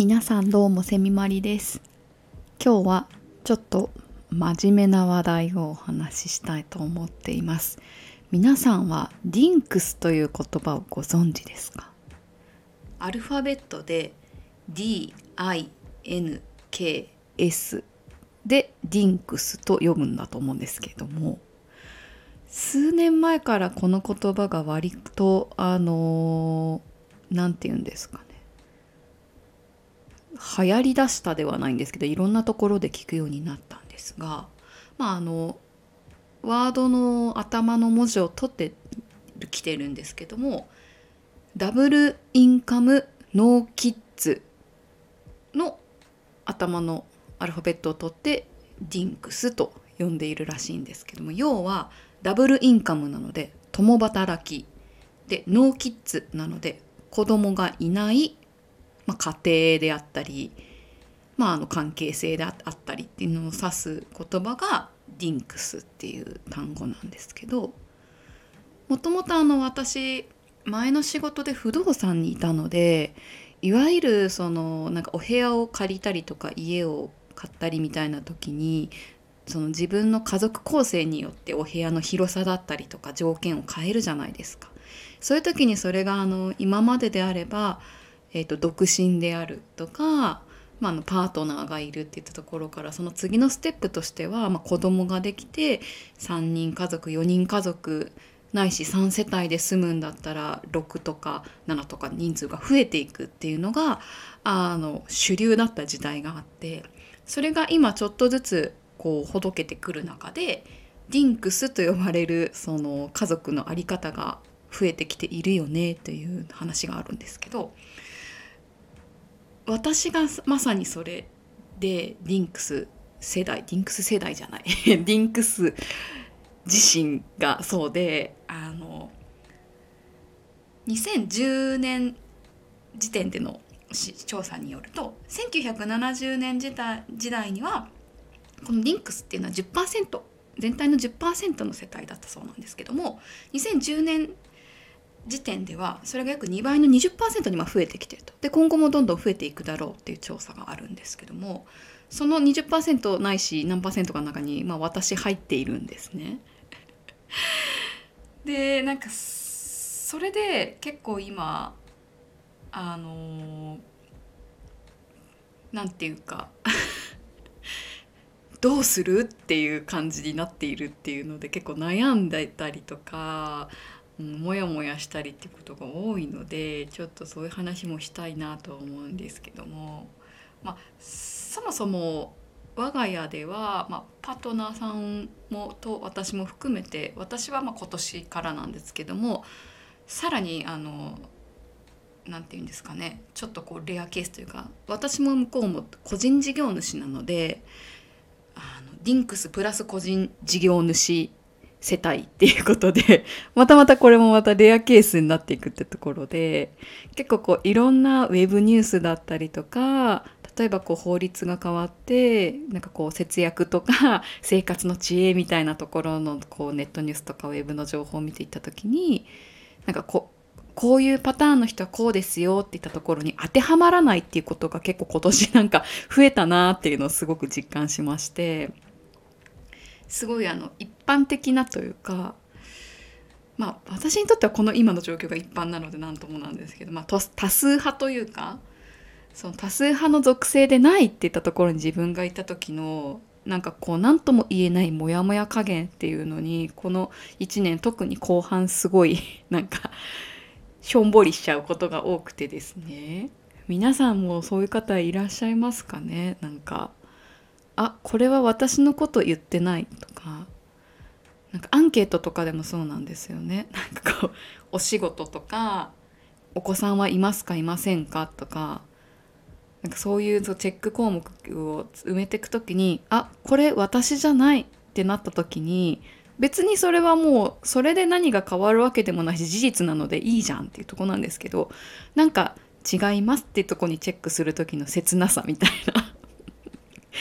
皆さんどうもせみまりです。今日はちょっと真面目な話題をお話ししたいと思っています。皆さんはディンクスという言葉をご存知ですか？アルファベットで DINKS でディンクスと読むんだと思うんですけれども数年前からこの言葉が割とあの何て言うんですかね。流行りだしたではないんですけどいろんなところで聞くようになったんですがまああのワードの頭の文字を取ってきてるんですけどもダブルインカムノーキッズの頭のアルファベットを取ってディンクスと呼んでいるらしいんですけども要はダブルインカムなので共働きでノーキッズなので子供がいないまあ、家庭であったり、まあ、あの関係性であったりっていうのを指す言葉がディンクスっていう単語なんですけどもともとあの私前の仕事で不動産にいたのでいわゆるそのなんかお部屋を借りたりとか家を買ったりみたいな時にその自分の家族構成によってお部屋の広さだったりとか条件を変えるじゃないですか。そういう時にそれがあの今までであればえーと、独身であるとか、まあ、のパートナーがいるっていったところからその次のステップとしては、まあ、子供ができて3人家族4人家族ないし3世帯で住むんだったら6とか7とか人数が増えていくっていうのがあの主流だった時代があってそれが今ちょっとずつこうほどけてくる中でディンクスと呼ばれるその家族の在り方が増えてきているよねという話があるんですけど私がまさにそれでディンクス世代ディンクス世代じゃない。ディンクス自身がそうであの2010年時点での調査によると1970年時代時代にはこのディンクスっていうのは10%全体の10%の世帯だったそうなんですけども2010年時点ではそれが約2倍の20%にま増えてきてるとで今後もどんどん増えていくだろうっていう調査があるんですけどもその20%ないし何パーセントかの中に、まあ、私入っているんですね。でなんかそれで結構今あの何て言うか どうするっていう感じになっているっていうので結構悩んでたりとかうん、もやもやしたりってことが多いのでちょっとそういう話もしたいなと思うんですけども、まあ、そもそも我が家では、まあ、パートナーさんもと私も含めて私はま今年からなんですけどもさらにあの何て言うんですかねちょっとこうレアケースというか私も向こうも個人事業主なのであのディンクスプラス個人事業主世帯っていうことで、またまたこれもまたレアケースになっていくってところで、結構こういろんなウェブニュースだったりとか、例えばこう法律が変わって、なんかこう節約とか 生活の知恵みたいなところのこうネットニュースとかウェブの情報を見ていった時に、なんかこう、こういうパターンの人はこうですよって言ったところに当てはまらないっていうことが結構今年なんか増えたなっていうのをすごく実感しまして、すごいあの一般的なというかまあ私にとってはこの今の状況が一般なので何ともなんですけど、まあ、多数派というかその多数派の属性でないって言ったところに自分がいた時のなんかこう何とも言えないモヤモヤ加減っていうのにこの1年特に後半すごい なんかしょんぼりしちゃうことが多くてですね。皆さんもそういう方いらっしゃいますかね？なんかあこれは私のこと言ってないとか。なんかアンケートとかでもそうなんですよね。なんかこうお仕事とかお子さんはいますかいませんかとか。なんかそういうチェック項目を埋めていく時にあこれ私じゃないってなった時に別にそれはもうそれで何が変わるわけでもないし事実なのでいいじゃんっていうとこなんですけどなんか違いますっていうとこにチェックする時の切なさみたいな。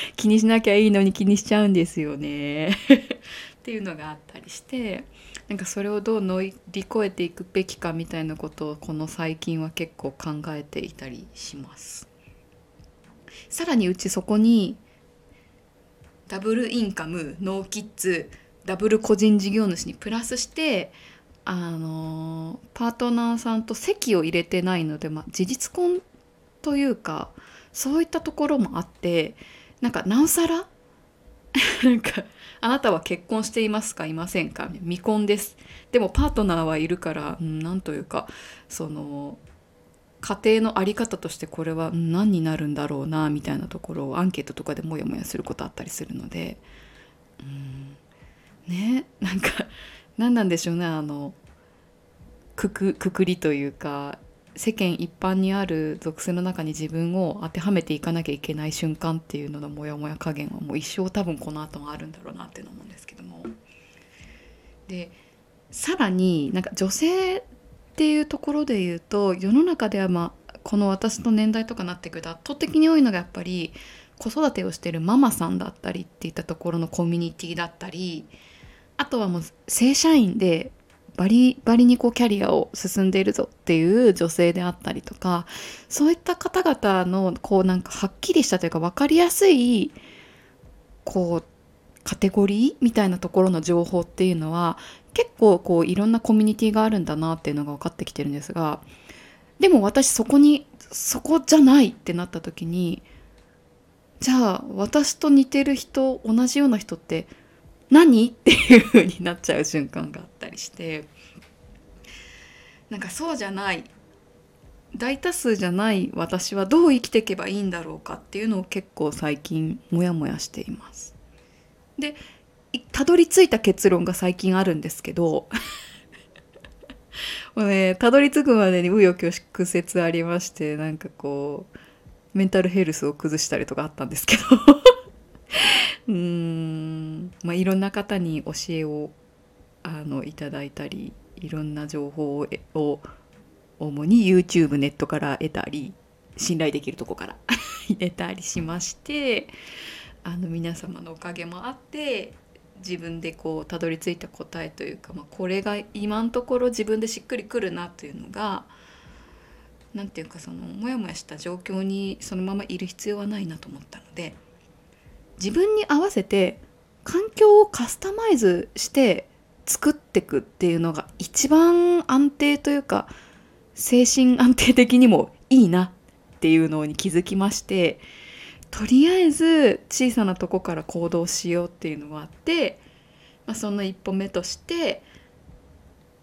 気にしなきゃいいのに気にしちゃうんですよね っていうのがあったりしてなんかそれをどう乗り越えていくべきかみたいなことをこの最近は結構考えていたりします。さらにうちそこにダブルインカムノーキッズダブル個人事業主にプラスしてあのパートナーさんと席を入れてないので、まあ、事実婚というかそういったところもあってなんかなおさら？なんか「あなたは結婚していますか？いませんか?」未婚です。でもパートナーはいるから何というかその家庭の在り方としてこれは何になるんだろうな？みたいなところをアンケートとかでモヤモヤすることあったりするのでうんね？なんか何なんでしょうね？あのくくくくりというか世間一般にある属性の中に自分を当てはめていかなきゃいけない瞬間っていうののモヤモヤ加減はもう一生多分この後もあるんだろうなっていうの思うんですけども。でさらになんか女性っていうところで言うと世の中ではまあこの私の年代とかなってくると圧倒的に多いのがやっぱり子育てをしてるママさんだったりっていったところのコミュニティだったりあとはもう正社員でバリバリにこうキャリアを進んでいるぞっていう女性であったりとかそういった方々のこうなんかはっきりしたというか分かりやすいこうカテゴリーみたいなところの情報っていうのは結構こういろんなコミュニティがあるんだなっていうのが分かってきてるんですがでも私そこにそこじゃないってなった時にじゃあ私と似てる人同じような人って何？っていう風になっちゃう瞬間があって。たりしてなんかそうじゃない大多数じゃない私はどう生きていけばいいんだろうかっていうのを結構最近モヤモヤしています。でたどり着いた結論が最近あるんですけどもうねたどり着くまでに紆余曲折ありましてなんかこうメンタルヘルスを崩したりとかあったんですけど うーん、まあ、いろんな方に教えをあのいただいたりいろんな情報を主に YouTube ネットから得たり信頼できるとこから 得たりしましてあの皆様のおかげもあって自分でこうたどり着いた答えというか、まあ、これが今のところ自分でしっくりくるなというのが何て言うかそのモヤモヤした状況にそのままいる必要はないなと思ったので自分に合わせて環境をカスタマイズして作っていくっていうのが一番安定というか精神安定的にもいいなっていうのに気づきましてとりあえず小さなとこから行動しようっていうのがあって、まあ、その一歩目として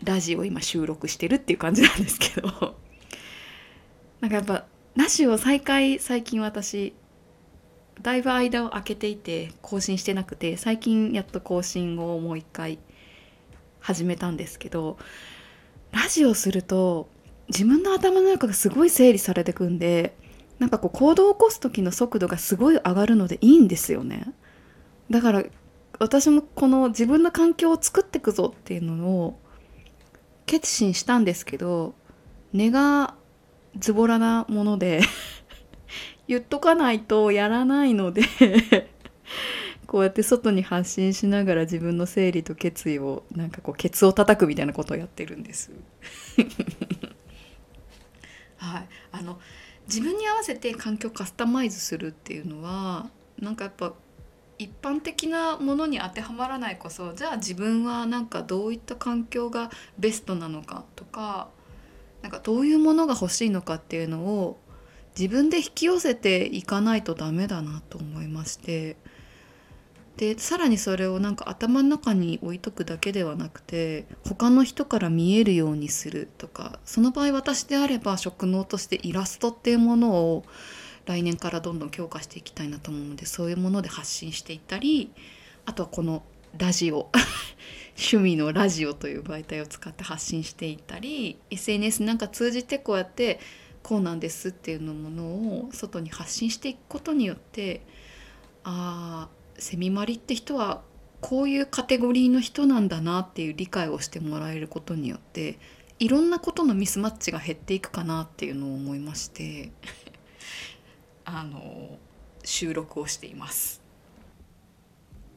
ラジオ今収録してるっていう感じなんですけど。なんかやっぱラジオ再開最近私だいぶ間を空けていて更新してなくて最近やっと更新をもう一回始めたんですけどラジオすると自分の頭の中がすごい整理されてくんでなんかこう行動を起こす時の速度がすごい上がるのでいいんですよね。だから私もこの自分の環境を作っていくぞっていうのを決心したんですけど根がズボラなもので 言っとかないとやらないのでこうやって外に発信しながら自分の整理と決意をなんかこうケツを叩くみたいなことをやってるんです。はい。あの自分に合わせて環境をカスタマイズするっていうのはなんかやっぱ一般的なものに当てはまらないこそじゃあ自分はなんかどういった環境がベストなのかとかなんかどういうものが欲しいのかっていうのを自分で引き寄せていかないとダメだなと思いまして。でさらにそれをなんか頭の中に置いとくだけではなくて他の人から見えるようにするとかその場合私であれば職能としてイラストっていうものを来年からどんどん強化していきたいなと思うのでそういうもので発信していったりあとはこのラジオ 趣味のラジオという媒体を使って発信していったり SNS なんか通じてこうやってこうなんですっていうのものを外に発信していくことによってああセミマリって人はこういうカテゴリーの人なんだなっていう理解をしてもらえることによっていろんなことのミスマッチが減っていくかなっていうのを思いまして あの収録をしています。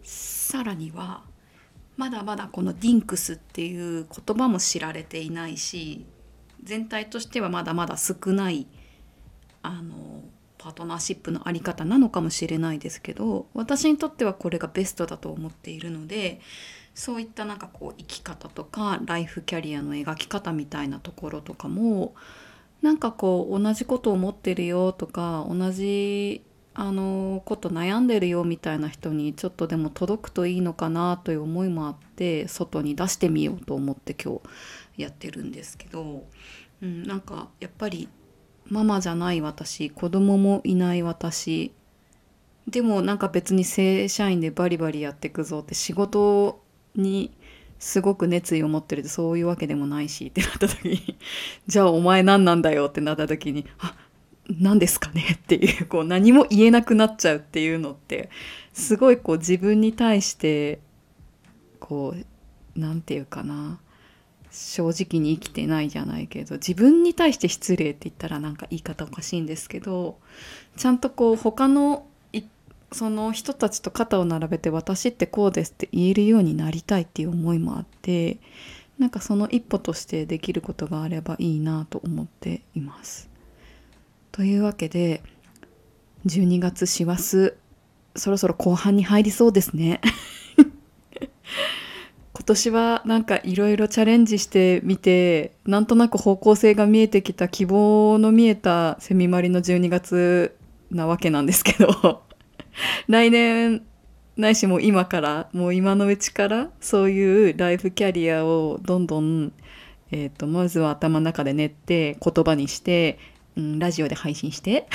さらにはまだまだこのディンクスっていう言葉も知られていないし全体としてはまだまだ少ないあのパートナーシップのあり方なのかもしれないですけど私にとってはこれがベストだと思っているのでそういったなんかこう生き方とかライフキャリアの描き方みたいなところとかもなんかこう同じことを思ってるよとか同じあのこと悩んでるよみたいな人にちょっとでも届くといいのかなという思いもあって外に出してみようと思って今日やってるんですけど、うん、なんかやっぱりママじゃない私子供もいない私。でもなんか別に正社員でバリバリやってくぞって仕事にすごく熱意を持ってるってそういうわけでもないしってなった時に じゃあお前何なんだよってなった時にあ何ですかね？っていうこう何も言えなくなっちゃうっていうのってすごいこう自分に対してこう何て言うかな。正直に生きてないじゃないけど自分に対して失礼って言ったらなんか言い方おかしいんですけどちゃんとこう他のその人たちと肩を並べて私ってこうですって言えるようになりたいっていう思いもあってなんかその一歩としてできることがあればいいなと思っています。というわけで12月師走そろそろ後半に入りそうですね。今年はなんかいろいろチャレンジしてみてなんとなく方向性が見えてきた希望の見えたセミマリの12月なわけなんですけど 来年ないしもう今からもう今のうちからそういうライフキャリアをどんどん、えーと、まずは頭の中で練って言葉にして、うん、ラジオで配信して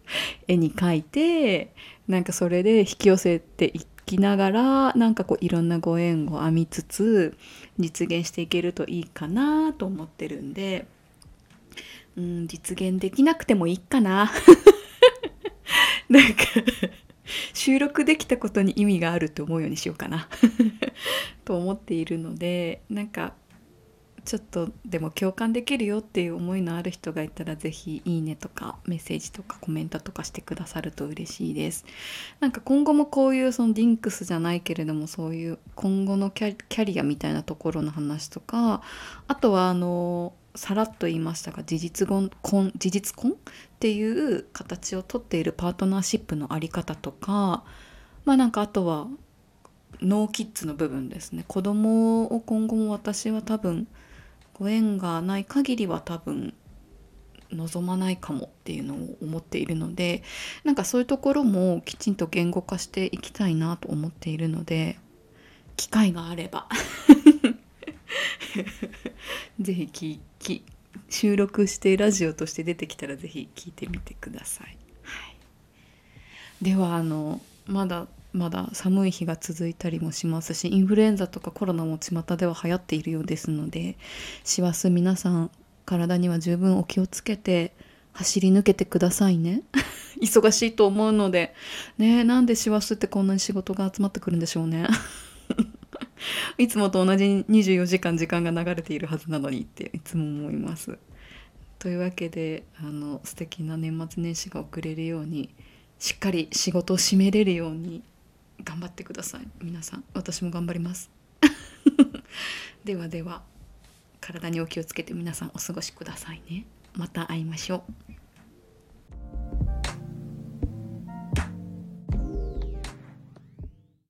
絵に描いてなんかそれで引き寄せていってきながらなんかこういろんなご縁を編みつつ実現していけるといいかなと思ってるんで、うん、実現できなくてもいいかな。なんか収録できたことに意味があると思うようにしようかな と思っているのでなんかちょっとでも共感できるよっていう思いのある人がいたら是非いいねとかメッセージとかコメントとかしてくださると嬉しいです。なんか今後もこういうそのディンクスじゃないけれどもそういう今後のキャリアみたいなところの話とかあとはあのさらっと言いましたが事実婚事実婚？っていう形をとっているパートナーシップの在り方とかまあなんかあとはノーキッズの部分ですね子供を今後も私は多分ご縁がない限りは多分望まないかもっていうのを思っているのでなんかそういうところもきちんと言語化していきたいなと思っているので機会があれば ぜひ聞き収録してラジオとして出てきたらぜひ聞いてみてください。はい、ではあのまだまだ寒い日が続いたりもしますしインフルエンザとかコロナも巷では流行っているようですので師走皆さん体には十分お気をつけて走り抜けてくださいね。忙しいと思うので。ねなんで師走ってこんなに仕事が集まってくるんでしょうね。いつもと同じ24時間時間が流れているはずなのにっていつも思います。というわけであの素敵な年末年始が送れるようにしっかり仕事を締めれるように頑張ってください。皆さん私も頑張ります。ではでは体にお気をつけて皆さんお過ごしくださいね。また会いましょう。